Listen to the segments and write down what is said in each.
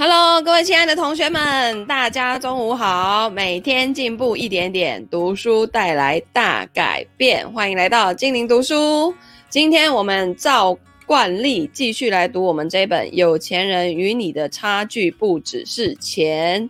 Hello，各位亲爱的同学们，大家中午好！每天进步一点点，读书带来大改变。欢迎来到精灵读书。今天我们照惯例继续来读我们这本《有钱人与你的差距不只是钱》。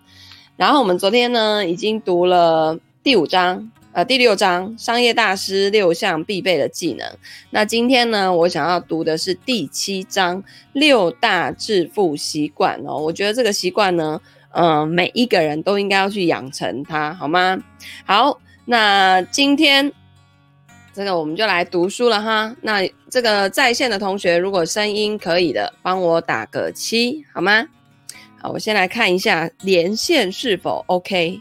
然后我们昨天呢已经读了第五章。呃，第六章商业大师六项必备的技能。那今天呢，我想要读的是第七章六大致富习惯哦。我觉得这个习惯呢，嗯、呃，每一个人都应该要去养成它，好吗？好，那今天这个我们就来读书了哈。那这个在线的同学，如果声音可以的，帮我打个七，好吗？好，我先来看一下连线是否 OK。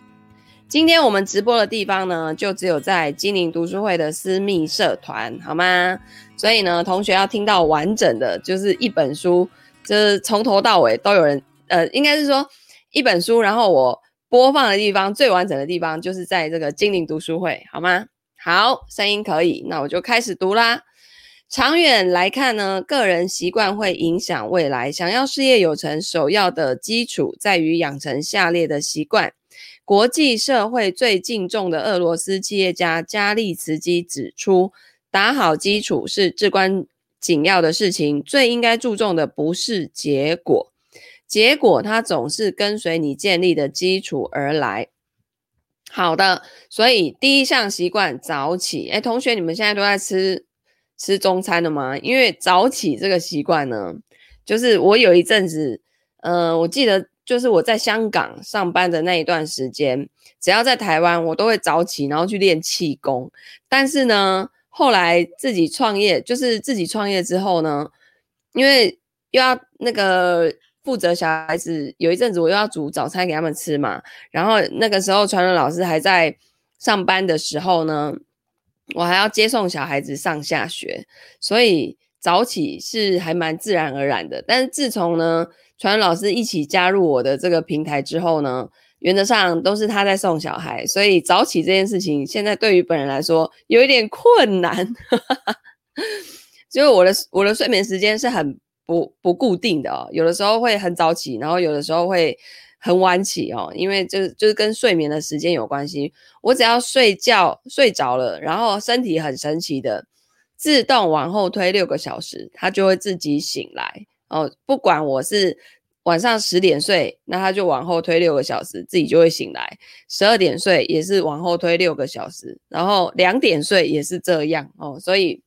今天我们直播的地方呢，就只有在精灵读书会的私密社团，好吗？所以呢，同学要听到完整的，就是一本书，就是从头到尾都有人，呃，应该是说一本书，然后我播放的地方最完整的地方，就是在这个精灵读书会，好吗？好，声音可以，那我就开始读啦。长远来看呢，个人习惯会影响未来，想要事业有成，首要的基础在于养成下列的习惯。国际社会最敬重的俄罗斯企业家加利茨基指出，打好基础是至关紧要的事情。最应该注重的不是结果，结果它总是跟随你建立的基础而来。好的，所以第一项习惯早起。诶，同学，你们现在都在吃吃中餐的吗？因为早起这个习惯呢，就是我有一阵子，嗯、我记得。就是我在香港上班的那一段时间，只要在台湾，我都会早起，然后去练气功。但是呢，后来自己创业，就是自己创业之后呢，因为又要那个负责小孩子，有一阵子我又要煮早餐给他们吃嘛。然后那个时候，传伦老师还在上班的时候呢，我还要接送小孩子上下学，所以早起是还蛮自然而然的。但是自从呢，传老师一起加入我的这个平台之后呢，原则上都是他在送小孩，所以早起这件事情现在对于本人来说有一点困难，就是我的我的睡眠时间是很不不固定的哦，有的时候会很早起，然后有的时候会很晚起哦，因为就就是跟睡眠的时间有关系。我只要睡觉睡着了，然后身体很神奇的自动往后推六个小时，它就会自己醒来。哦，不管我是晚上十点睡，那他就往后推六个小时，自己就会醒来。十二点睡也是往后推六个小时，然后两点睡也是这样哦。所以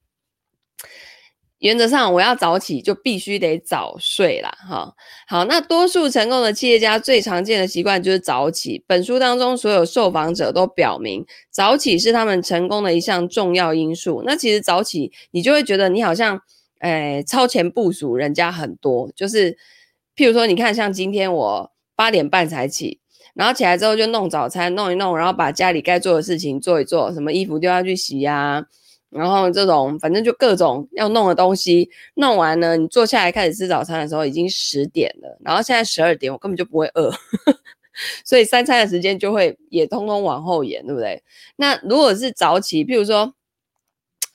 原则上我要早起就必须得早睡啦。哈、好，那多数成功的企业家最常见的习惯就是早起。本书当中所有受访者都表明，早起是他们成功的一项重要因素。那其实早起，你就会觉得你好像。哎，超前部署人家很多，就是譬如说，你看，像今天我八点半才起，然后起来之后就弄早餐，弄一弄，然后把家里该做的事情做一做，什么衣服丢下去洗呀，然后这种反正就各种要弄的东西弄完了，你坐下来开始吃早餐的时候已经十点了，然后现在十二点，我根本就不会饿，所以三餐的时间就会也通通往后延，对不对？那如果是早起，譬如说。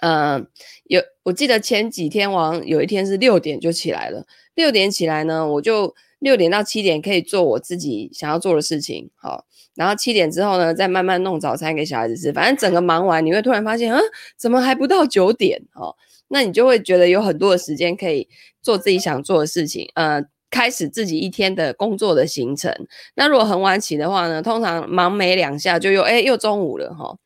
嗯、有我记得前几天晚有一天是六点就起来了，六点起来呢，我就六点到七点可以做我自己想要做的事情，好，然后七点之后呢，再慢慢弄早餐给小孩子吃，反正整个忙完，你会突然发现，嗯，怎么还不到九点？哦，那你就会觉得有很多的时间可以做自己想做的事情，呃，开始自己一天的工作的行程。那如果很晚起的话呢，通常忙没两下就又哎又中午了哈。哦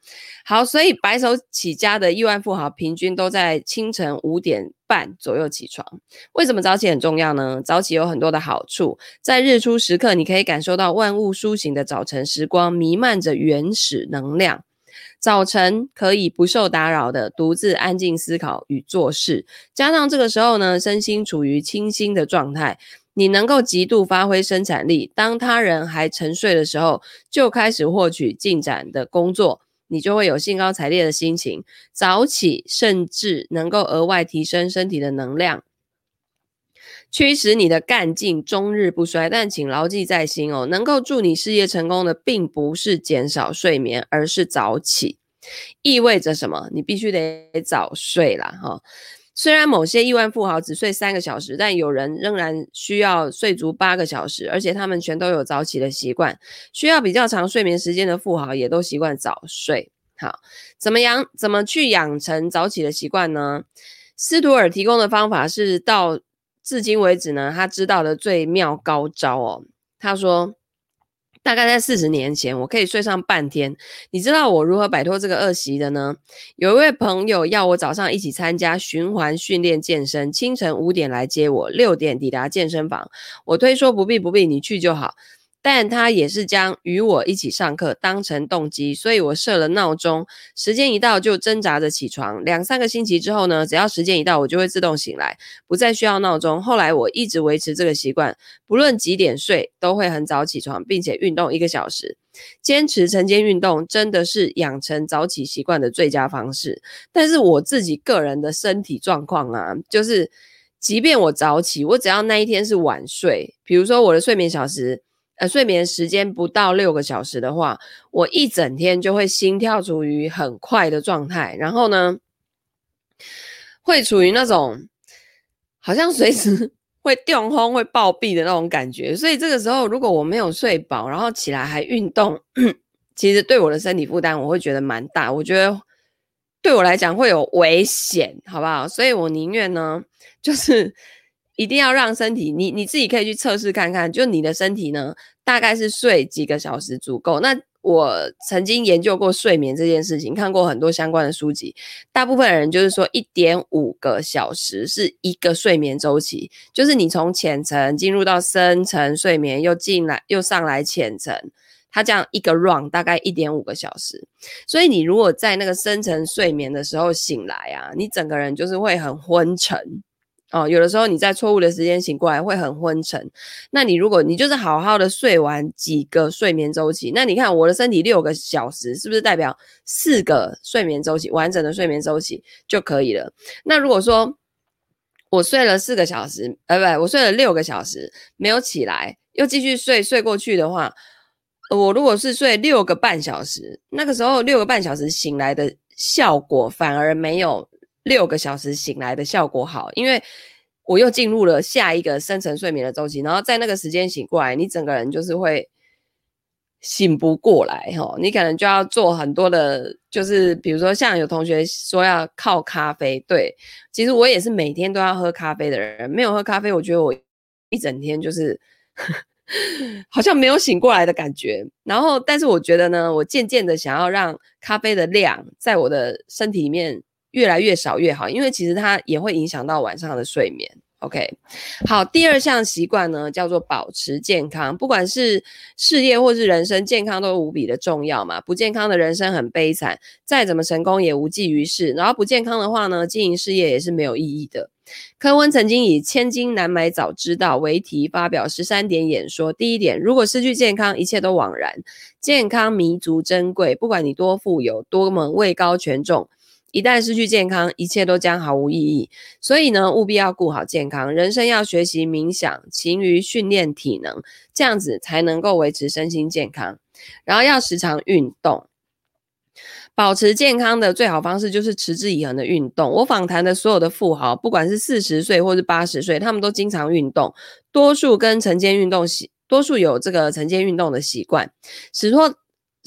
好，所以白手起家的亿万富豪平均都在清晨五点半左右起床。为什么早起很重要呢？早起有很多的好处，在日出时刻，你可以感受到万物苏醒的早晨时光，弥漫着原始能量。早晨可以不受打扰的独自安静思考与做事，加上这个时候呢，身心处于清新的状态，你能够极度发挥生产力。当他人还沉睡的时候，就开始获取进展的工作。你就会有兴高采烈的心情，早起甚至能够额外提升身体的能量，驱使你的干劲终日不衰。但请牢记在心哦，能够助你事业成功的，并不是减少睡眠，而是早起。意味着什么？你必须得早睡啦，哈。虽然某些亿万富豪只睡三个小时，但有人仍然需要睡足八个小时，而且他们全都有早起的习惯。需要比较长睡眠时间的富豪也都习惯早睡。好，怎么养？怎么去养成早起的习惯呢？斯图尔提供的方法是到至今为止呢，他知道的最妙高招哦。他说。大概在四十年前，我可以睡上半天。你知道我如何摆脱这个恶习的呢？有一位朋友要我早上一起参加循环训练健身，清晨五点来接我，六点抵达健身房。我推说不必不必，你去就好。但他也是将与我一起上课当成动机，所以我设了闹钟，时间一到就挣扎着起床。两三个星期之后呢，只要时间一到，我就会自动醒来，不再需要闹钟。后来我一直维持这个习惯，不论几点睡，都会很早起床，并且运动一个小时。坚持晨间运动真的是养成早起习惯的最佳方式。但是我自己个人的身体状况啊，就是即便我早起，我只要那一天是晚睡，比如说我的睡眠小时。呃，睡眠时间不到六个小时的话，我一整天就会心跳处于很快的状态，然后呢，会处于那种好像随时 会中风、会暴毙的那种感觉。所以这个时候，如果我没有睡饱，然后起来还运动，其实对我的身体负担我会觉得蛮大。我觉得对我来讲会有危险，好不好？所以我宁愿呢，就是。一定要让身体，你你自己可以去测试看看，就你的身体呢，大概是睡几个小时足够？那我曾经研究过睡眠这件事情，看过很多相关的书籍，大部分人就是说一点五个小时是一个睡眠周期，就是你从浅层进入到深层睡眠，又进来又上来浅层，它这样一个 run 大概一点五个小时。所以你如果在那个深层睡眠的时候醒来啊，你整个人就是会很昏沉。哦，有的时候你在错误的时间醒过来会很昏沉。那你如果你就是好好的睡完几个睡眠周期，那你看我的身体六个小时是不是代表四个睡眠周期，完整的睡眠周期就可以了？那如果说我睡了四个小时，呃，不，我睡了六个小时没有起来，又继续睡睡过去的话，我如果是睡六个半小时，那个时候六个半小时醒来的效果反而没有。六个小时醒来的效果好，因为我又进入了下一个深层睡眠的周期，然后在那个时间醒过来，你整个人就是会醒不过来哈，你可能就要做很多的，就是比如说像有同学说要靠咖啡，对，其实我也是每天都要喝咖啡的人，没有喝咖啡，我觉得我一整天就是 好像没有醒过来的感觉。然后，但是我觉得呢，我渐渐的想要让咖啡的量在我的身体里面。越来越少越好，因为其实它也会影响到晚上的睡眠。OK，好，第二项习惯呢，叫做保持健康。不管是事业或是人生，健康都无比的重要嘛。不健康的人生很悲惨，再怎么成功也无济于事。然后不健康的话呢，经营事业也是没有意义的。柯温曾经以“千金难买早知道”为题发表十三点演说。第一点，如果失去健康，一切都枉然。健康弥足珍贵，不管你多富有，多么位高权重。一旦失去健康，一切都将毫无意义。所以呢，务必要顾好健康。人生要学习冥想，勤于训练体能，这样子才能够维持身心健康。然后要时常运动，保持健康的最好方式就是持之以恒的运动。我访谈的所有的富豪，不管是四十岁或是八十岁，他们都经常运动，多数跟晨间运动习，多数有这个晨间运动的习惯。史托。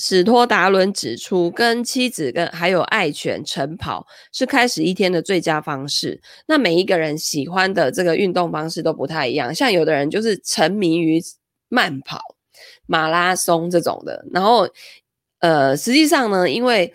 史托达伦指出，跟妻子跟还有爱犬晨跑是开始一天的最佳方式。那每一个人喜欢的这个运动方式都不太一样，像有的人就是沉迷于慢跑、马拉松这种的。然后，呃，实际上呢，因为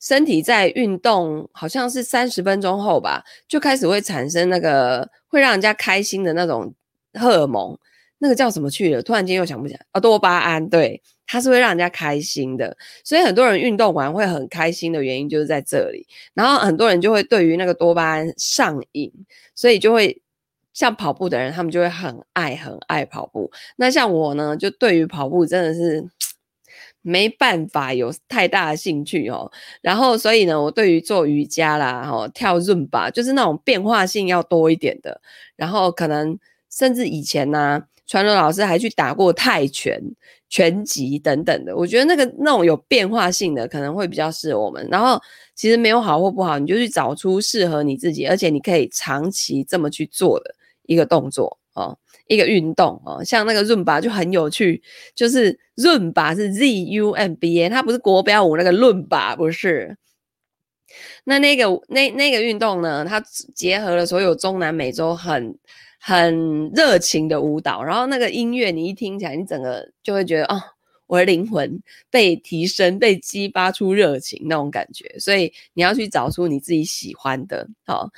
身体在运动好像是三十分钟后吧，就开始会产生那个会让人家开心的那种荷尔蒙，那个叫什么去了？突然间又想不起来啊，多巴胺，对。它是会让人家开心的，所以很多人运动完会很开心的原因就是在这里。然后很多人就会对于那个多巴胺上瘾，所以就会像跑步的人，他们就会很爱很爱跑步。那像我呢，就对于跑步真的是没办法有太大的兴趣哦。然后所以呢，我对于做瑜伽啦、哦跳伦巴，就是那种变化性要多一点的。然后可能甚至以前呢、传伦老师还去打过泰拳、拳击等等的。我觉得那个那种有变化性的可能会比较适合我们。然后其实没有好或不好，你就去找出适合你自己，而且你可以长期这么去做的一个动作哦，一个运动哦。像那个伦巴就很有趣，就是伦巴是 Z U M B A，它不是国标舞那个伦巴，不是。那那个那那个运动呢，它结合了所有中南美洲很很热情的舞蹈，然后那个音乐你一听起来，你整个就会觉得哦，我的灵魂被提升，被激发出热情那种感觉。所以你要去找出你自己喜欢的。好，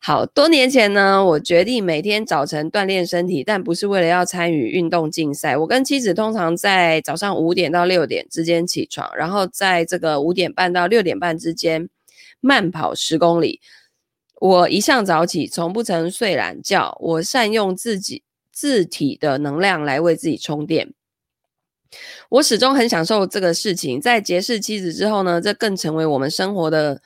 好多年前呢，我决定每天早晨锻炼身体，但不是为了要参与运动竞赛。我跟妻子通常在早上五点到六点之间起床，然后在这个五点半到六点半之间。慢跑十公里，我一向早起，从不曾睡懒觉。我善用自己自体的能量来为自己充电。我始终很享受这个事情。在结识妻子之后呢，这更成为我们生活的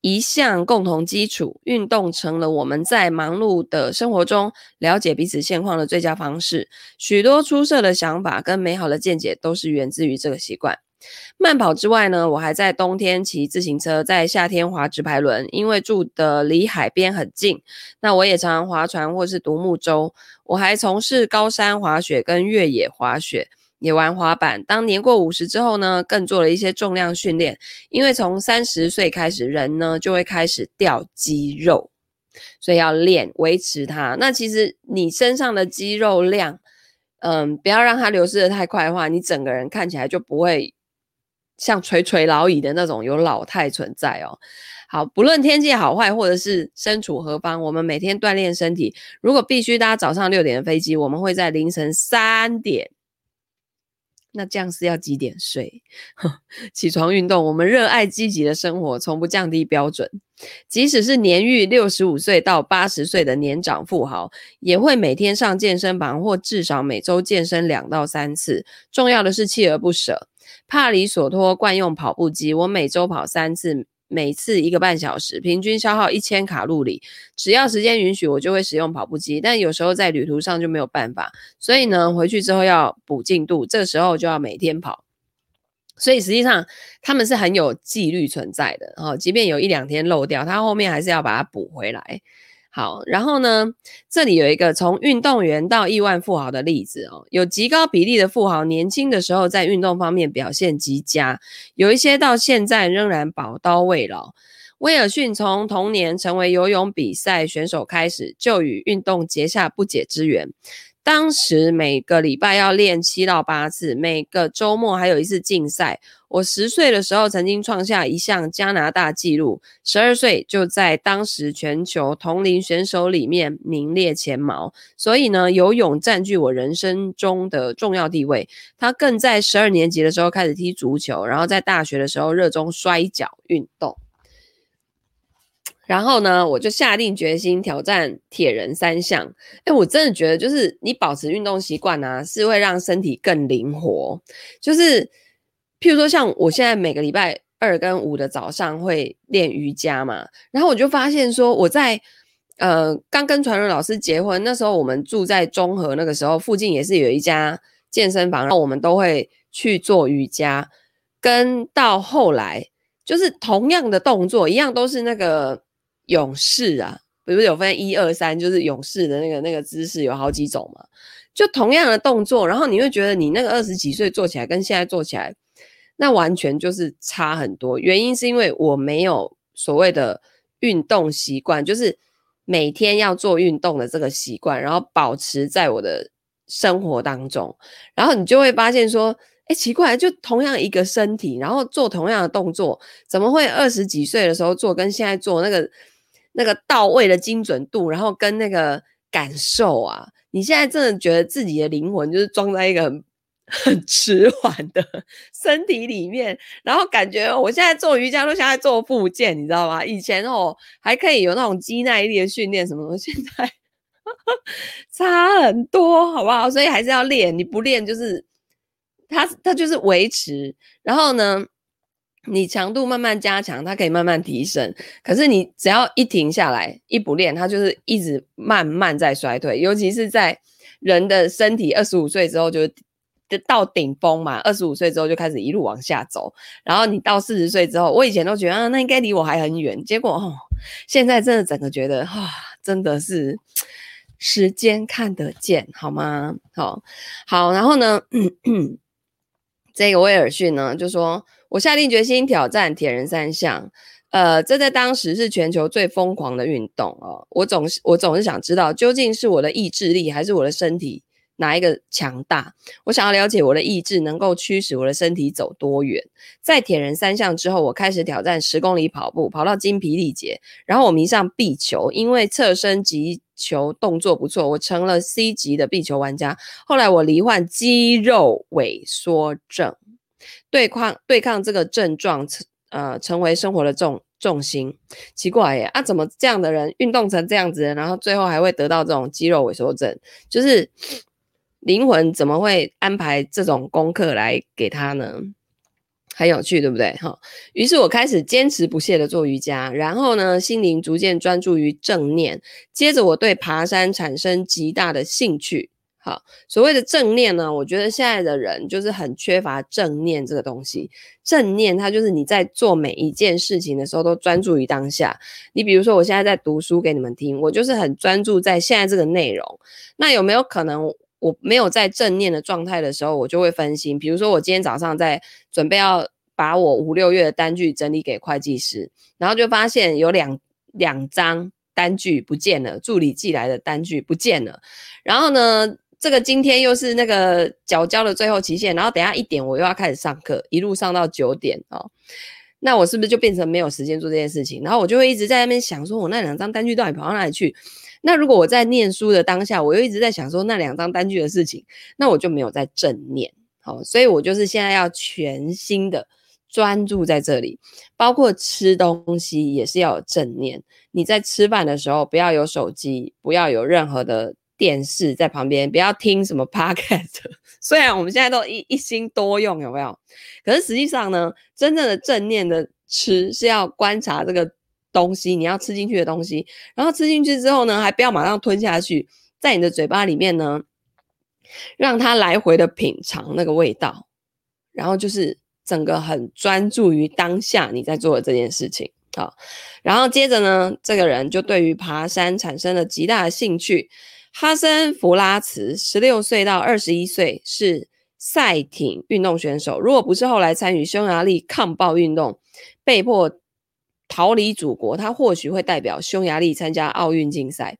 一项共同基础。运动成了我们在忙碌的生活中了解彼此现况的最佳方式。许多出色的想法跟美好的见解都是源自于这个习惯。慢跑之外呢，我还在冬天骑自行车，在夏天滑直排轮。因为住的离海边很近，那我也常常划船或是独木舟。我还从事高山滑雪跟越野滑雪，也玩滑板。当年过五十之后呢，更做了一些重量训练。因为从三十岁开始，人呢就会开始掉肌肉，所以要练维持它。那其实你身上的肌肉量，嗯，不要让它流失得太快的话，你整个人看起来就不会。像垂垂老矣的那种有老态存在哦。好，不论天气好坏，或者是身处何方，我们每天锻炼身体。如果必须搭早上六点的飞机，我们会在凌晨三点。那这样是要几点睡？起床运动。我们热爱积极的生活，从不降低标准。即使是年逾六十五岁到八十岁的年长富豪，也会每天上健身房，或至少每周健身两到三次。重要的是锲而不舍。帕里索托惯用跑步机，我每周跑三次，每次一个半小时，平均消耗一千卡路里。只要时间允许，我就会使用跑步机，但有时候在旅途上就没有办法，所以呢，回去之后要补进度，这个时候就要每天跑。所以实际上他们是很有纪律存在的，哦，即便有一两天漏掉，他后面还是要把它补回来。好，然后呢，这里有一个从运动员到亿万富豪的例子哦，有极高比例的富豪年轻的时候在运动方面表现极佳，有一些到现在仍然宝刀未老。威尔逊从童年成为游泳比赛选手开始，就与运动结下不解之缘。当时每个礼拜要练七到八次，每个周末还有一次竞赛。我十岁的时候曾经创下一项加拿大纪录，十二岁就在当时全球同龄选手里面名列前茅。所以呢，游泳占据我人生中的重要地位。他更在十二年级的时候开始踢足球，然后在大学的时候热衷摔跤运动。然后呢，我就下定决心挑战铁人三项。哎，我真的觉得，就是你保持运动习惯啊，是会让身体更灵活。就是，譬如说，像我现在每个礼拜二跟五的早上会练瑜伽嘛，然后我就发现说，我在呃刚跟传伦老师结婚那时候，我们住在中和，那个时候附近也是有一家健身房，然后我们都会去做瑜伽。跟到后来，就是同样的动作，一样都是那个。勇士啊，不是有分一二三，就是勇士的那个那个姿势有好几种嘛。就同样的动作，然后你会觉得你那个二十几岁做起来跟现在做起来，那完全就是差很多。原因是因为我没有所谓的运动习惯，就是每天要做运动的这个习惯，然后保持在我的生活当中，然后你就会发现说，哎，奇怪，就同样一个身体，然后做同样的动作，怎么会二十几岁的时候做跟现在做那个？那个到位的精准度，然后跟那个感受啊，你现在真的觉得自己的灵魂就是装在一个很很迟缓的身体里面，然后感觉我现在做瑜伽都像在做复健，你知道吗？以前哦还可以有那种肌耐力的训练什么的，现在差很多，好不好？所以还是要练，你不练就是它它就是维持，然后呢？你强度慢慢加强，它可以慢慢提升。可是你只要一停下来，一不练，它就是一直慢慢在衰退。尤其是在人的身体二十五岁之后就到顶峰嘛，二十五岁之后就开始一路往下走，然后你到四十岁之后，我以前都觉得，那应该离我还很远，结果哦，现在真的整个觉得哈、哦，真的是时间看得见，好吗？好，好，然后呢，这个威尔逊呢就说，我下定决心挑战铁人三项。呃，这在当时是全球最疯狂的运动哦。我总是我总是想知道，究竟是我的意志力还是我的身体哪一个强大？我想要了解我的意志能够驱使我的身体走多远。在铁人三项之后，我开始挑战十公里跑步，跑到精疲力竭。然后我迷上壁球，因为侧身击球动作不错，我成了 C 级的壁球玩家。后来我罹患肌肉萎缩症，对抗对抗这个症状。呃，成为生活的重重心，奇怪耶啊，怎么这样的人运动成这样子，然后最后还会得到这种肌肉萎缩症？就是灵魂怎么会安排这种功课来给他呢？很有趣，对不对？哈，于是我开始坚持不懈的做瑜伽，然后呢，心灵逐渐专注于正念，接着我对爬山产生极大的兴趣。好，所谓的正念呢，我觉得现在的人就是很缺乏正念这个东西。正念它就是你在做每一件事情的时候都专注于当下。你比如说，我现在在读书给你们听，我就是很专注在现在这个内容。那有没有可能我没有在正念的状态的时候，我就会分心？比如说，我今天早上在准备要把我五六月的单据整理给会计师，然后就发现有两两张单据不见了，助理寄来的单据不见了，然后呢，这个今天又是那个缴交的最后期限，然后等下一点我又要开始上课，一路上到九点哦。那我是不是就变成没有时间做这件事情？然后我就会一直在那边想，说我那两张单据到底跑到哪里去？那如果我在念书的当下，我又一直在想说那两张单据的事情，那我就没有在正念。好，所以我就是现在要全心的专注在这里，包括吃东西也是要有正念。你在吃饭的时候不要有手机，不要有任何的。电视在旁边，不要听什么 podcast。虽然我们现在都一一心多用，有没有？可是实际上呢，真正的正念的吃是要观察这个东西，你要吃进去的东西，然后吃进去之后呢，还不要马上吞下去，在你的嘴巴里面呢，让它来回的品尝那个味道，然后就是整个很专注于当下你在做的这件事情。好，然后接着呢，这个人就对于爬山产生了极大的兴趣。哈森·弗拉茨，十六岁到二十一岁，是赛艇运动选手。如果不是后来参与匈牙利抗暴运动，被迫逃离祖国，他或许会代表匈牙利参加奥运竞赛。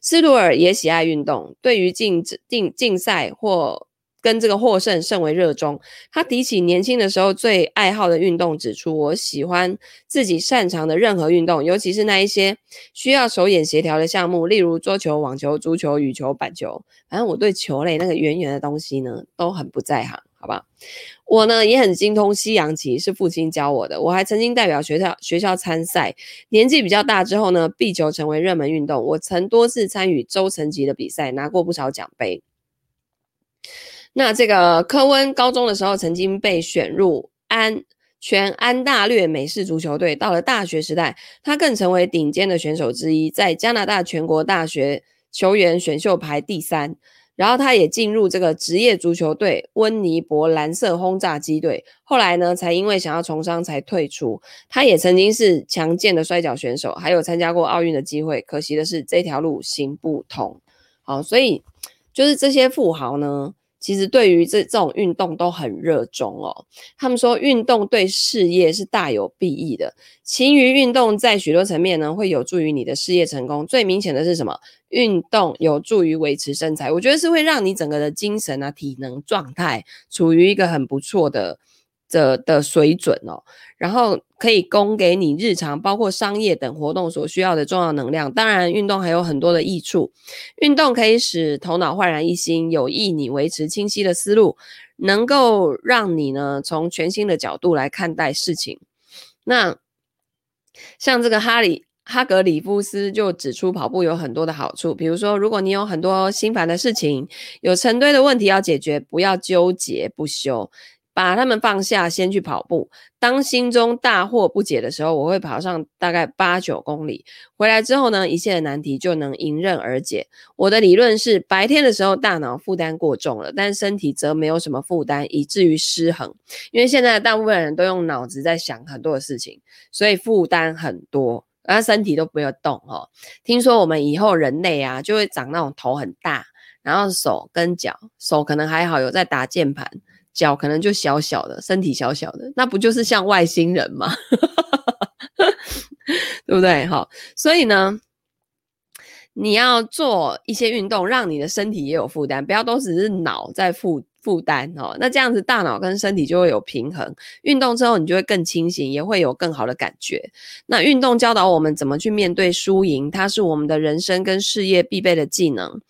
斯图尔也喜爱运动，对于竞竞竞赛或跟这个获胜甚为热衷。他提起年轻的时候最爱好的运动，指出：“我喜欢自己擅长的任何运动，尤其是那一些需要手眼协调的项目，例如桌球、网球、足球、羽球、板球。反正我对球类那个圆圆的东西呢，都很不在行，好吧？我呢也很精通西洋棋，是父亲教我的。我还曾经代表学校学校参赛。年纪比较大之后呢，壁球成为热门运动。我曾多次参与州层级的比赛，拿过不少奖杯。”那这个科温高中的时候，曾经被选入安全安大略美式足球队。到了大学时代，他更成为顶尖的选手之一，在加拿大全国大学球员选秀排第三。然后他也进入这个职业足球队温尼伯蓝色轰炸机队。后来呢，才因为想要从商才退出。他也曾经是强健的摔跤选手，还有参加过奥运的机会。可惜的是，这条路行不通。好，所以就是这些富豪呢。其实对于这这种运动都很热衷哦。他们说运动对事业是大有裨益的。勤于运动在许多层面呢，会有助于你的事业成功。最明显的是什么？运动有助于维持身材，我觉得是会让你整个的精神啊、体能状态处于一个很不错的。的的水准哦，然后可以供给你日常包括商业等活动所需要的重要能量。当然，运动还有很多的益处。运动可以使头脑焕然一新，有益你维持清晰的思路，能够让你呢从全新的角度来看待事情。那像这个哈里哈格里夫斯就指出，跑步有很多的好处，比如说，如果你有很多心烦的事情，有成堆的问题要解决，不要纠结不休。把他们放下，先去跑步。当心中大惑不解的时候，我会跑上大概八九公里，回来之后呢，一切的难题就能迎刃而解。我的理论是，白天的时候大脑负担过重了，但身体则没有什么负担，以至于失衡。因为现在大部分人都用脑子在想很多的事情，所以负担很多，而身体都不要动哦。听说我们以后人类啊，就会长那种头很大，然后手跟脚，手可能还好有在打键盘。脚可能就小小的，身体小小的，那不就是像外星人吗？对不对？好，所以呢，你要做一些运动，让你的身体也有负担，不要都只是脑在负负担哦。那这样子，大脑跟身体就会有平衡。运动之后，你就会更清醒，也会有更好的感觉。那运动教导我们怎么去面对输赢，它是我们的人生跟事业必备的技能。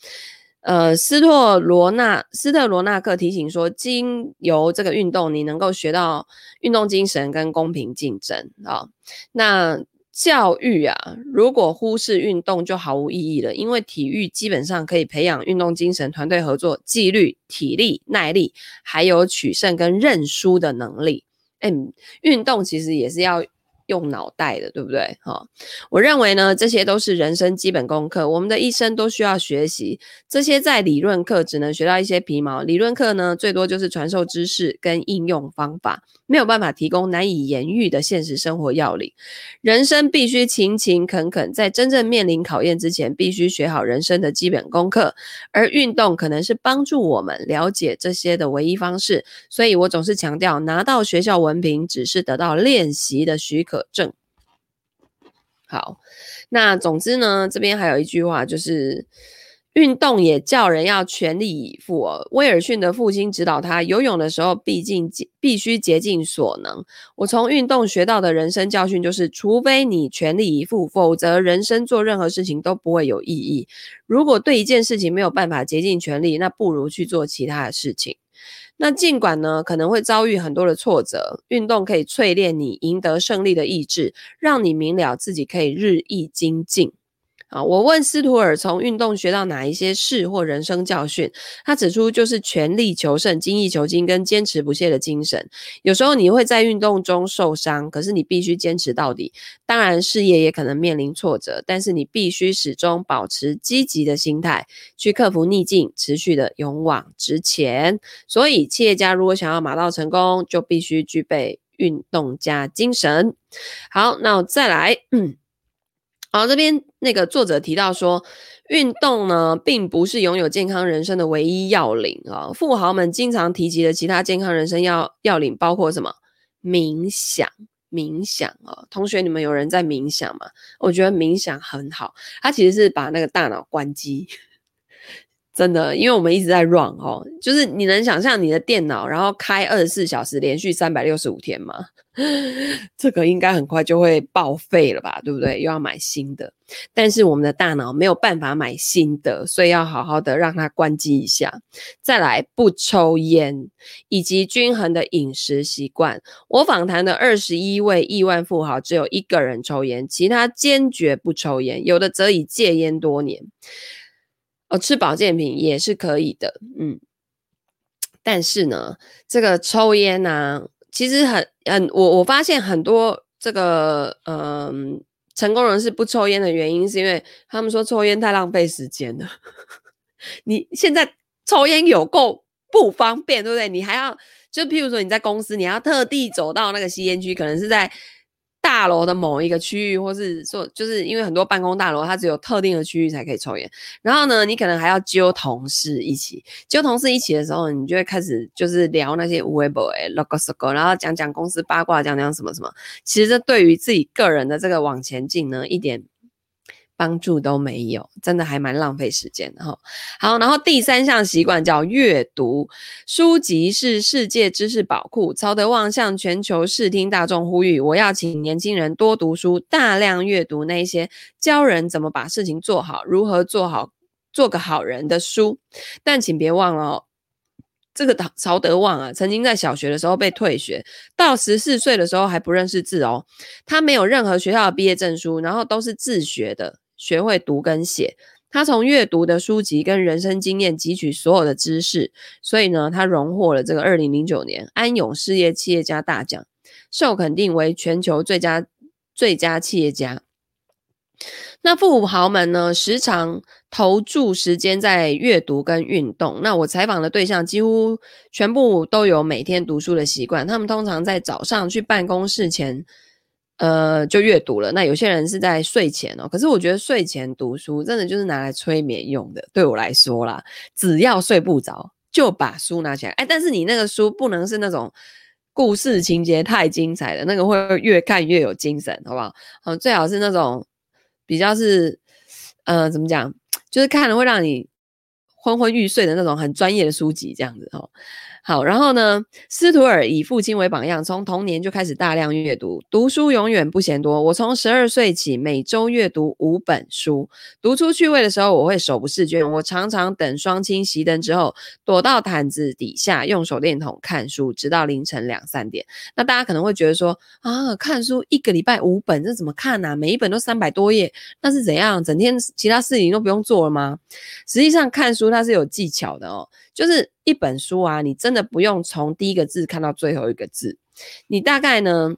呃，斯特罗纳斯特罗纳克提醒说，经由这个运动，你能够学到运动精神跟公平竞争啊、那教育啊，如果忽视运动，就毫无意义了。因为体育基本上可以培养运动精神、团队合作、纪律、体力、耐力，还有取胜跟认输的能力。嗯，运动其实也是要。用脑袋的，对不对？哈、我认为呢，这些都是人生基本功课，我们的一生都需要学习。这些在理论课只能学到一些皮毛，理论课呢，最多就是传授知识跟应用方法，没有办法提供难以言喻的现实生活要领。人生必须勤勤恳恳，在真正面临考验之前，必须学好人生的基本功课。而运动可能是帮助我们了解这些的唯一方式。所以我总是强调，拿到学校文凭只是得到练习的许可。可证。好，那总之呢，这边还有一句话，就是运动也叫人要全力以赴哦。威尔逊的父亲指导他游泳的时候，毕竟必须竭尽所能。我从运动学到的人生教训就是，除非你全力以赴，否则人生做任何事情都不会有意义。如果对一件事情没有办法竭尽全力，那不如去做其他的事情。那尽管呢，可能会遭遇很多的挫折，运动可以淬炼你赢得胜利的意志，让你明了自己可以日益精进。啊，我问斯图尔从运动学到哪一些事或人生教训？他指出，就是全力求胜、精益求精跟坚持不懈的精神。有时候你会在运动中受伤，可是你必须坚持到底。当然，事业也可能面临挫折，但是你必须始终保持积极的心态，去克服逆境，持续的勇往直前。所以，企业家如果想要马到成功，就必须具备运动家精神。好，那我再来。嗯 好，这边那个作者提到说，运动呢，并不是拥有健康人生的唯一要领啊。富豪们经常提及的其他健康人生要要领包括什么？冥想，冥想啊。同学，你们有人在冥想吗？我觉得冥想很好，它其实是把那个大脑关机。真的，因为我们一直在 run 哦，就是你能想象你的电脑，然后开二十四小时，连续三百六十五天吗？这个应该很快就会报废了吧，对不对？又要买新的，但是我们的大脑没有办法买新的，所以要好好的让它关机一下。再来，不抽烟，以及均衡的饮食习惯。我访谈的二十一位亿万富豪，只有一个人抽烟，其他坚决不抽烟，有的则已戒烟多年。哦，吃保健品也是可以的，嗯，但是呢，这个抽烟呢、啊，其实很很，我我发现很多这个嗯、成功人士不抽烟的原因，是因为他们说抽烟太浪费时间了。你现在抽烟有够不方便，对不对？你还要就譬如说你在公司，你要特地走到那个吸烟区，可能是在。大楼的某一个区域，或是说，就是因为很多办公大楼，它只有特定的区域才可以抽烟。然后呢，你可能还要揪同事一起，揪同事一起的时候，你就会开始就是聊那些微博哎，logo logo，然后讲讲公司八卦，讲讲什么什么。其实这对于自己个人的这个往前进呢，一点。帮助都没有，真的还蛮浪费时间的哈。好，然后第三项习惯叫阅读，书籍是世界知识宝库。曹德旺向全球视听大众呼吁：我要请年轻人多读书，大量阅读那些教人怎么把事情做好、如何做好、做个好人的书。但请别忘了哦，这个曹德旺啊，曾经在小学的时候被退学，到十四岁的时候还不认识字哦。他没有任何学校的毕业证书，然后都是自学的。学会读跟写，他从阅读的书籍跟人生经验汲取所有的知识，所以呢，他荣获了这个二零零九年安永事业企业家大奖，受肯定为全球最佳最佳企业家。那富豪们呢，时常投注时间在阅读跟运动。那我采访的对象几乎全部都有每天读书的习惯。他们通常在早上去办公室前，呃，就阅读了。那有些人是在睡前哦。可是我觉得睡前读书真的就是拿来催眠用的。对我来说啦，只要睡不着，就把书拿起来。哎，但是你那个书不能是那种故事情节太精彩的，那个会越看越有精神，好不好？嗯，最好是那种。比较是，呃，怎么讲？就是看了会让你昏昏欲睡的那种很专业的书籍，这样子哦。好，然后呢，斯图尔以父亲为榜样，从童年就开始大量阅读，读书永远不嫌多。我从十二岁起，每周阅读五本书。读出趣味的时候，我会手不释卷。我常常等双亲熄灯之后，躲到毯子底下，用手电筒看书，直到凌晨两三点。那大家可能会觉得说，啊，看书一个礼拜五本，这怎么看啊？每一本都三百多页，那是怎样？整天其他事情都不用做了吗？实际上，看书它是有技巧的哦。就是一本书啊，你真的不用从第一个字看到最后一个字，你大概呢，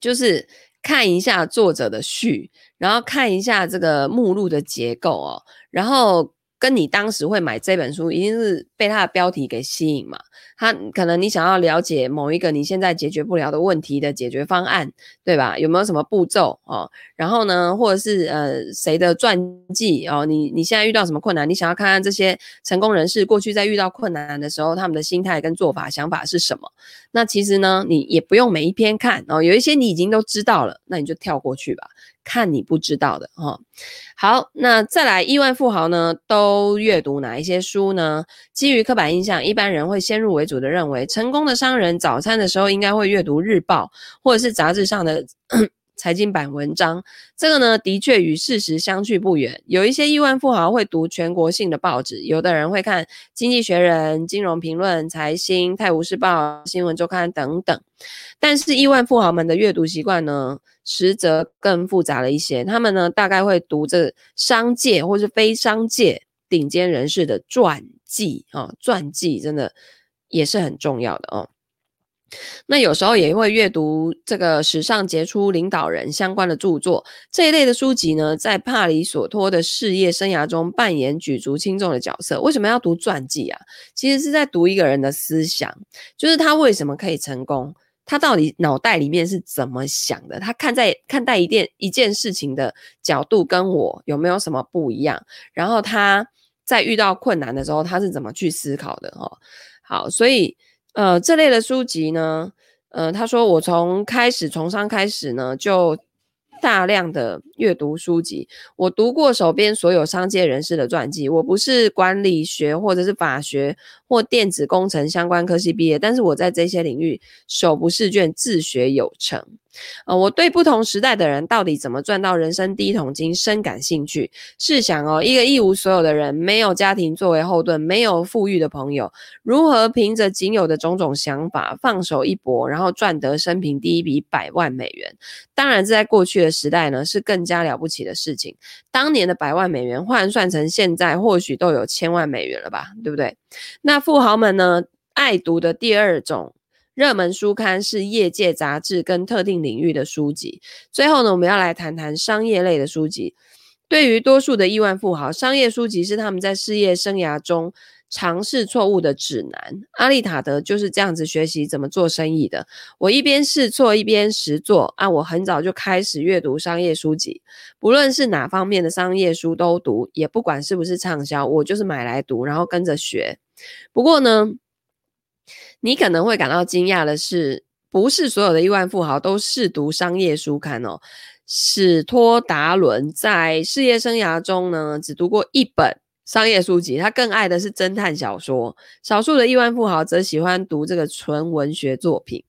就是看一下作者的序，然后看一下这个目录的结构哦，然后。跟你当时会买这本书，一定是被它的标题给吸引嘛？它可能你想要了解某一个你现在解决不了的问题的解决方案，对吧？有没有什么步骤哦？然后呢，或者是呃谁的传记哦？你你现在遇到什么困难？你想要看看这些成功人士过去在遇到困难的时候，他们的心态跟做法、想法是什么？那其实呢，你也不用每一篇看哦，有一些你已经都知道了，那你就跳过去吧。看你不知道的哈、哦，好，那再来亿万富豪呢，都阅读哪一些书呢？基于刻板印象，一般人会先入为主的认为，成功的商人早餐的时候应该会阅读日报或者是杂志上的财经版文章。这个呢，的确与事实相去不远。有一些亿万富豪会读全国性的报纸，有的人会看《经济学人》《金融评论》《财新》《泰晤士报》《新闻周刊》等等。但是亿万富豪们的阅读习惯呢，实则更复杂了一些。他们呢，大概会读这商界或是非商界顶尖人士的传记啊、哦，传记真的也是很重要的哦。那有时候也会阅读这个史上杰出领导人相关的著作，这一类的书籍呢，在帕里索托的事业生涯中扮演举足轻重的角色。为什么要读传记啊？其实是在读一个人的思想，就是他为什么可以成功，他到底脑袋里面是怎么想的，他看在看待一件一件事情的角度跟我有没有什么不一样，然后他在遇到困难的时候，他是怎么去思考的？哦，好，所以。呃，这类的书籍呢，呃，他说我从开始从商开始呢，就大量的阅读书籍。我读过手边所有商界人士的传记。我不是管理学或者是法学或电子工程相关科系毕业，但是我在这些领域手不释卷，自学有成。呃，我对不同时代的人到底怎么赚到人生第一桶金深感兴趣。试想哦，一个一无所有的人，没有家庭作为后盾，没有富裕的朋友，如何凭着仅有的种种想法放手一搏，然后赚得生平第一笔百万美元？当然，这在过去的时代呢，是更加了不起的事情。当年的百万美元换算成现在，或许都有千万美元了吧？对不对？那富豪们呢，爱读的第二种。热门书刊是业界杂志跟特定领域的书籍。最后呢，我们要来谈谈商业类的书籍。对于多数的亿万富豪，商业书籍是他们在事业生涯中尝试错误的指南。阿利塔德就是这样子学习怎么做生意的。我一边试错一边实做啊，我很早就开始阅读商业书籍，不论是哪方面的商业书都读，也不管是不是畅销，我就是买来读，然后跟着学。不过呢，你可能会感到惊讶的是，不是所有的亿万富豪都试读商业书刊哦。史托达伦在事业生涯中呢，只读过一本商业书籍，他更爱的是侦探小说。少数的亿万富豪则喜欢读这个纯文学作品，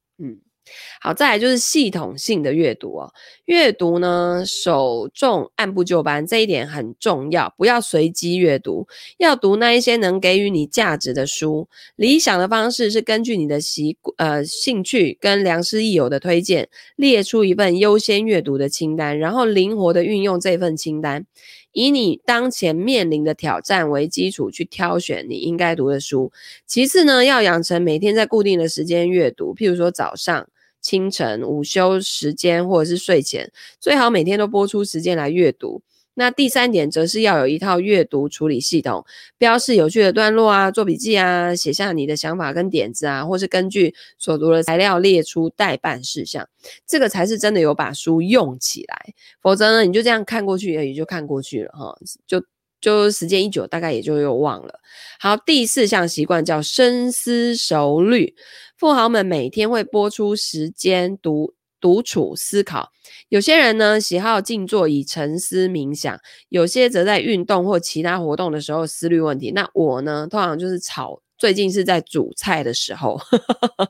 好，再来就是系统性的阅读哦。阅读呢，首重按部就班，这一点很重要，不要随机阅读，要读那一些能给予你价值的书。理想的方式是根据你的习呃兴趣跟良师益友的推荐，列出一份优先阅读的清单，然后灵活的运用这份清单。以你当前面临的挑战为基础去挑选你应该读的书。其次呢，要养成每天在固定的时间阅读，譬如说早上、清晨、午休时间或者是睡前，最好每天都拨出时间来阅读。那第三点则是要有一套阅读处理系统，标示有趣的段落啊，做笔记啊，写下你的想法跟点子啊，或是根据所读的材料列出待办事项，这个才是真的有把书用起来。否则呢，你就这样看过去而已，就看过去了哈，就就时间一久，大概也就又忘了。好，第四项习惯叫深思熟虑，富豪们每天会拨出时间独。独处思考，有些人呢喜好静坐以沉思冥想，有些则在运动或其他活动的时候思虑问题。那我呢，通常就是炒，最近是在煮菜的时候，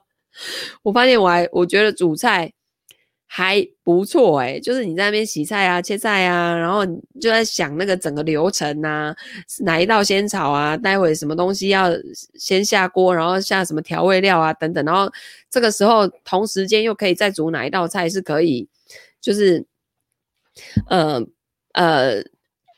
我发现我还我觉得煮菜。还不错诶、就是你在那边洗菜啊、切菜啊，然后你就在想那个整个流程啊，哪一道先炒啊，待会什么东西要先下锅，然后下什么调味料啊等等，然后这个时候同时间又可以再煮哪一道菜是可以，就是呃呃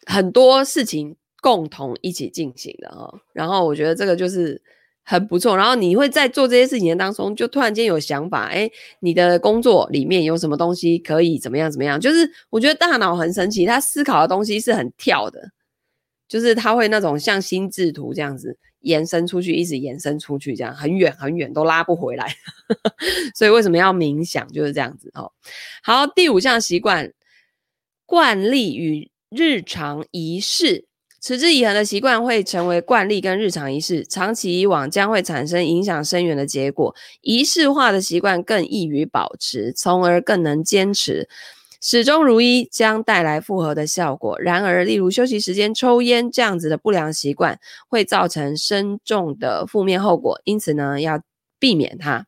很多事情共同一起进行的哦，然后我觉得这个就是。很不错，然后你会在做这些事情的当中，就突然间有想法，诶，你的工作里面有什么东西可以怎么样怎么样？就是我觉得大脑很神奇，它思考的东西是很跳的，就是它会那种像心智图这样子延伸出去，一直延伸出去，这样很远很远都拉不回来。所以为什么要冥想？就是这样子哦。好，第五项习惯，惯例与日常仪式。持之以恒的习惯会成为惯例跟日常仪式，长期以往将会产生影响深远的结果。仪式化的习惯更易于保持，从而更能坚持，始终如一，将带来复合的效果。然而，例如休息时间抽烟这样子的不良习惯，会造成深重的负面后果，因此呢，要避免它。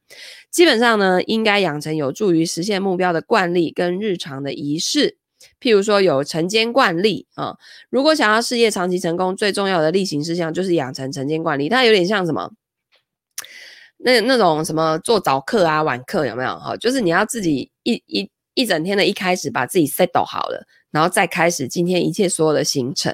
基本上呢，应该养成有助于实现目标的惯例跟日常的仪式。譬如说有晨间惯例啊，如果想要事业长期成功，最重要的例行事项就是养成晨间惯例。它有点像什么？那那种什么做早课啊、晚课有没有？哈，就是你要自己一一一整天的一开始把自己 set 好了。然后再开始今天一切所有的行程。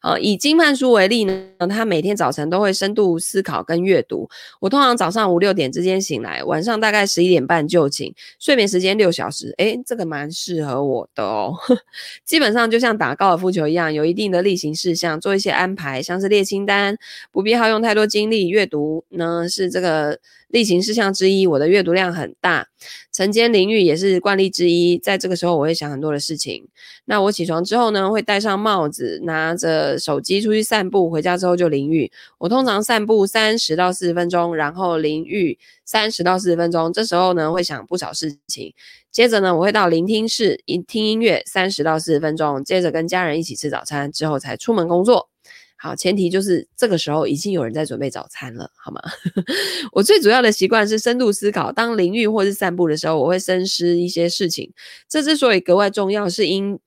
啊，以金曼书为例呢，他每天早晨都会深度思考跟阅读。我通常早上五六点之间醒来，晚上大概十一点半就寝，睡眠时间六小时。诶，这个蛮适合我的哦。基本上就像打高尔夫球一样，有一定的例行事项，做一些安排，像是列清单，不必耗用太多精力。阅读呢是这个例行事项之一，我的阅读量很大。晨间淋浴也是惯例之一，在这个时候我会想很多的事情。那我起床之后呢，会戴上帽子，拿着手机出去散步，回家之后就淋浴。我通常散步三十到四十分钟，然后淋浴三十到四十分钟。这时候呢，会想不少事情。接着呢，我会到聆听室一听音乐三十到四十分钟，接着跟家人一起吃早餐，之后才出门工作。好，前提就是这个时候已经有人在准备早餐了，好吗？我最主要的习惯是深度思考。当淋浴或是散步的时候，我会深思一些事情。这之所以格外重要，是因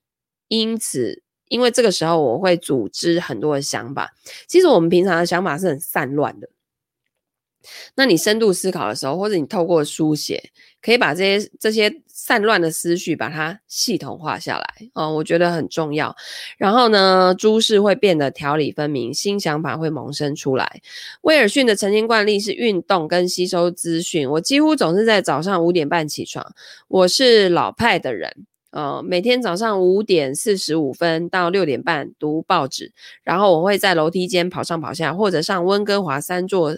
因此，因为这个时候我会组织很多的想法。其实我们平常的想法是很散乱的。那你深度思考的时候，或者你透过书写，可以把这些这些散乱的思绪把它系统化下来哦，我觉得很重要。然后呢，诸事会变得条理分明，新想法会萌生出来。威尔逊的晨间惯例是运动跟吸收资讯。我几乎总是在早上五点半起床。我是老派的人。呃，每天早上五点四十五分到六点半读报纸，然后我会在楼梯间跑上跑下，或者上温哥华三座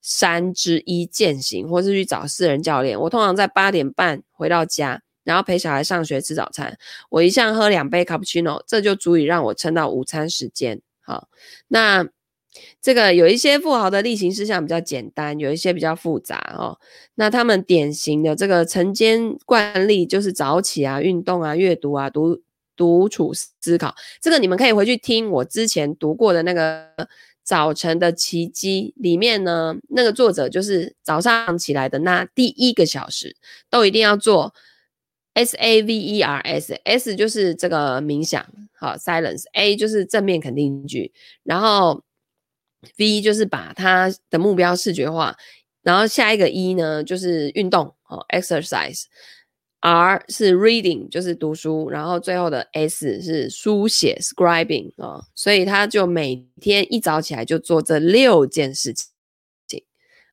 山之一健行，或是去找私人教练。我通常在八点半回到家，然后陪小孩上学吃早餐。我一向喝两杯卡布奇诺，这就足以让我撑到午餐时间。好，那。这个有一些富豪的例行事项比较简单，有一些比较复杂哦。那他们典型的这个晨间惯例就是早起啊、运动啊、阅读啊、独独处思考。这个你们可以回去听我之前读过的那个《早晨的奇迹》里面呢，那个作者就是早上起来的那第一个小时都一定要做 S A V E R S，S 就是这个冥想，好 Silence，A 就是正面肯定句，然后。V 就是把他的目标视觉化，然后下一个 E 呢就是运动哦，exercise。R 是 reading，就是读书，然后最后的 S 是书写 scribing 啊、所以他就每天一早起来就做这六件事情。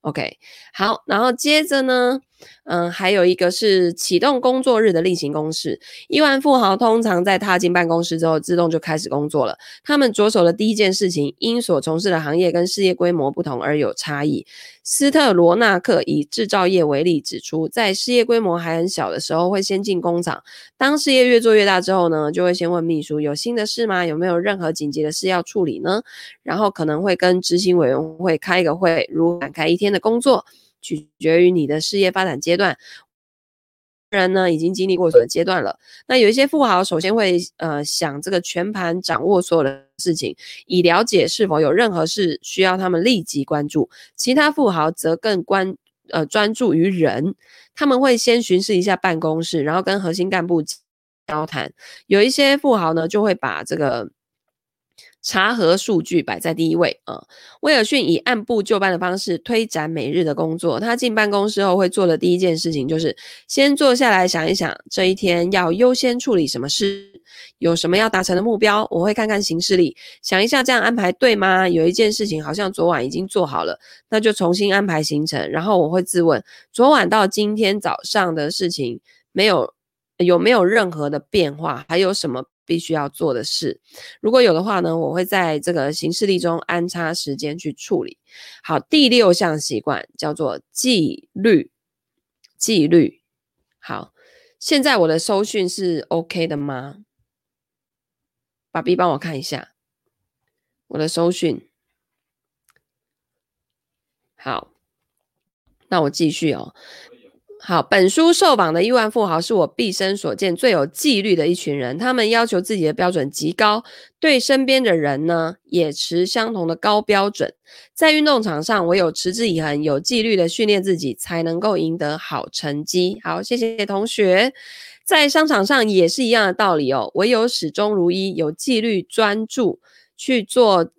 OK，好，然后接着呢，嗯，还有一个是启动工作日的例行公事。亿万富豪通常在踏进办公室之后，自动就开始工作了。他们着手的第一件事情，因所从事的行业跟事业规模不同而有差异。斯特罗纳克以制造业为例，指出，在事业规模还很小的时候，会先进工厂；当事业越做越大之后呢，就会先问秘书：有新的事吗？有没有任何紧急的事要处理呢？然后可能会跟执行委员会开一个会，如展开一天的工作，取决于你的事业发展阶段。人呢，已经经历过所有阶段了。那有一些富豪首先会呃想这个全盘掌握所有的事情，以了解是否有任何事需要他们立即关注。其他富豪则更关呃专注于人，他们会先巡视一下办公室，然后跟核心干部交谈。有一些富豪呢，就会把这个。查核数据摆在第一位啊。威尔逊以按部就班的方式推展每日的工作。他进办公室后会做的第一件事情就是先坐下来想一想，这一天要优先处理什么事，有什么要达成的目标。我会看看行事历，想一下这样安排对吗？有一件事情好像昨晚已经做好了，那就重新安排行程。然后我会自问，昨晚到今天早上的事情没有，有没有任何的变化？还有什么？必须要做的事，如果有的话呢，我会在这个行事历中安插时间去处理。好，第六项习惯叫做纪律，纪律。好，现在我的收讯是 OK 的吗？爸比帮我看一下我的收讯。好，那我继续哦。好，本书受访的亿万富豪是我毕生所见最有纪律的一群人。他们要求自己的标准极高，对身边的人呢也持相同的高标准。在运动场上，唯有持之以恒、有纪律的训练自己，才能够赢得好成绩。好，谢谢同学。在商场上也是一样的道理哦，唯有始终如一、有纪律、专注去做。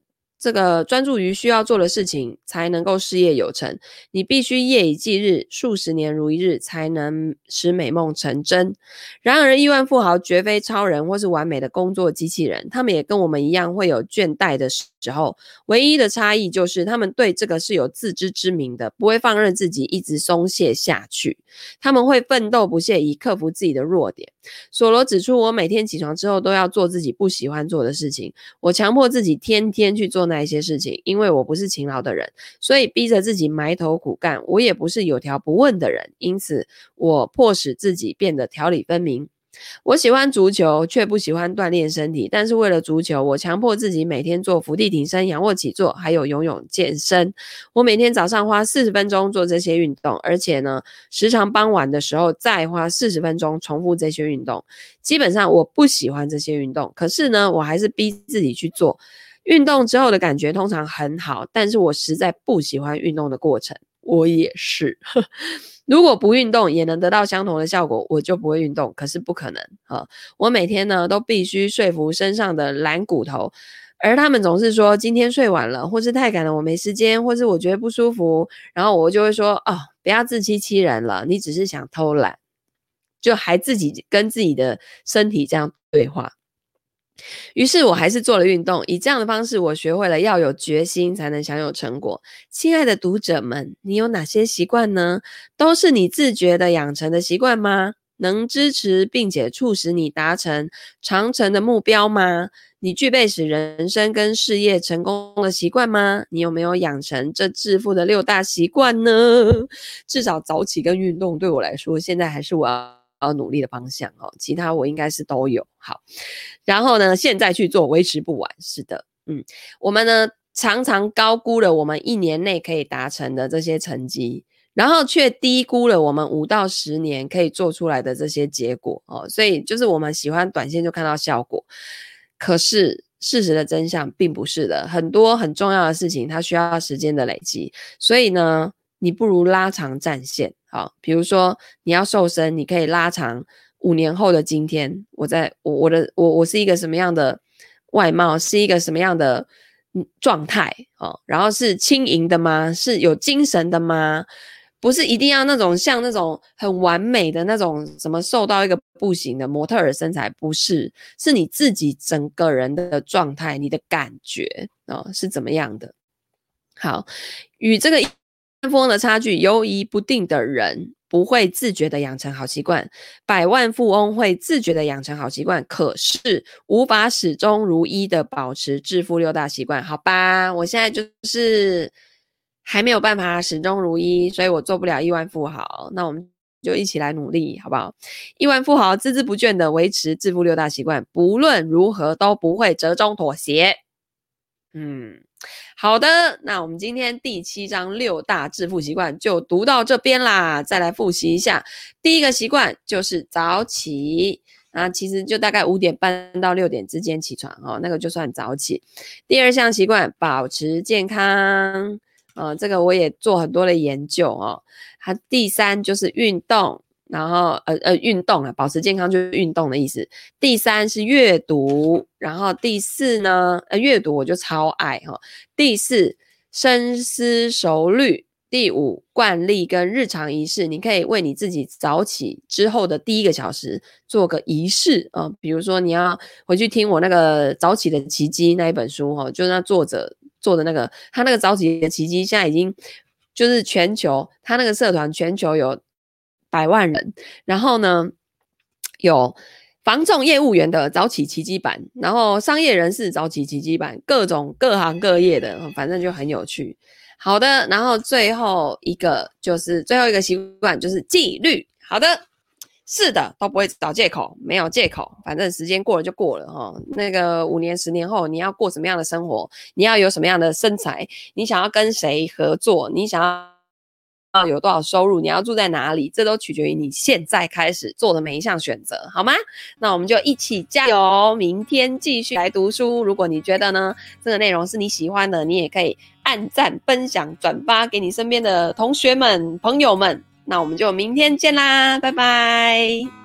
这个专注于需要做的事情，才能够事业有成。你必须夜以继日，数十年如一日，才能使美梦成真。然而，亿万富豪绝非超人或是完美的工作机器人，他们也跟我们一样会有倦怠的时候。唯一的差异就是，他们对这个是有自知之明的，不会放任自己一直松懈下去。他们会奋斗不懈，以克服自己的弱点。索罗指出，我每天起床之后都要做自己不喜欢做的事情，我强迫自己天天去做那。那些事情，因为我不是勤劳的人，所以逼着自己埋头苦干。我也不是有条不紊的人，因此我迫使自己变得条理分明。我喜欢足球，却不喜欢锻炼身体。但是为了足球，我强迫自己每天做伏地挺身、仰卧起坐，还有游泳健身。我每天早上花四十分钟做这些运动，而且呢，时常傍晚的时候再花四十分钟重复这些运动。基本上我不喜欢这些运动，可是呢，我还是逼自己去做。运动之后的感觉通常很好，但是我实在不喜欢运动的过程。我也是，如果不运动也能得到相同的效果，我就不会运动。可是不可能啊！我每天呢都必须说服身上的懒骨头，而他们总是说今天睡晚了，或是太赶了，我没时间，或是我觉得不舒服。然后我就会说哦，不要自欺欺人了，你只是想偷懒，就还自己跟自己的身体这样对话。于是我还是做了运动，以这样的方式，我学会了要有决心才能享有成果。亲爱的读者们，你有哪些习惯呢？都是你自觉的养成的习惯吗？能支持并且促使你达成长程的目标吗？你具备使人生跟事业成功的习惯吗？你有没有养成这致富的六大习惯呢？至少早起跟运动对我来说，现在还是我要。要努力的方向哦，其他我应该是都有好，然后呢，现在去做，维持不晚。是的，嗯，我们呢常常高估了我们一年内可以达成的这些成绩，然后却低估了我们五到十年可以做出来的这些结果哦。所以就是我们喜欢短线就看到效果，可是事实的真相并不是的，很多很重要的事情它需要时间的累积，所以呢，你不如拉长战线。好，比如说你要瘦身，你可以拉长五年后的今天，我在我我的我我是一个什么样的外貌，是一个什么样的状态？哦，然后是轻盈的吗？是有精神的吗？不是一定要那种像那种很完美的那种什么瘦到一个不行的模特儿身材，不是，是你自己整个人的状态，你的感觉哦是怎么样的。好，与这个富翁的差距，犹疑不定的人不会自觉的养成好习惯，百万富翁会自觉的养成好习惯，可是无法始终如一的保持致富六大习惯。好吧，我现在就是。还没有办法始终如一，所以我做不了亿万富豪。那我们就一起来努力，好不好？亿万富豪孜孜不倦地维持致富六大习惯，不论如何都不会折中妥协。嗯，好的。那我们今天第七章六大致富习惯就读到这边啦。再来复习一下，第一个习惯就是早起，啊，其实就大概五点半到六点之间起床哦，那个就算早起。第二项习惯，保持健康。呃，这个我也做很多的研究哦。它第三就是运动，然后呃呃运动啊，保持健康就是运动的意思。第三是阅读，然后第四呢，呃阅读我就超爱哈、哦。第四深思熟虑，第五惯例跟日常仪式，你可以为你自己早起之后的第一个小时做个仪式啊、哦。比如说你要回去听我那个早起的奇迹那一本书哈、哦，就那作者。做的那个，他那个早起的奇迹，现在已经就是全球，他那个社团全球有百万人，然后呢，有房仲业务员的早起奇迹版，然后商业人士早起奇迹版，各种各行各业的，反正就很有趣。好的，然后最后一个就是最后一个习惯就是纪律。好的。是的，都不会找借口，没有借口，反正时间过了就过了哈。那个五年、十年后，你要过什么样的生活？你要有什么样的身材？你想要跟谁合作？你想要要有多少收入？你要住在哪里？这都取决于你现在开始做的每一项选择，好吗？那我们就一起加油，明天继续来读书。如果你觉得呢，这个内容是你喜欢的，你也可以按赞、分享、转发给你身边的同学们、朋友们。那我们就明天见啦，拜拜。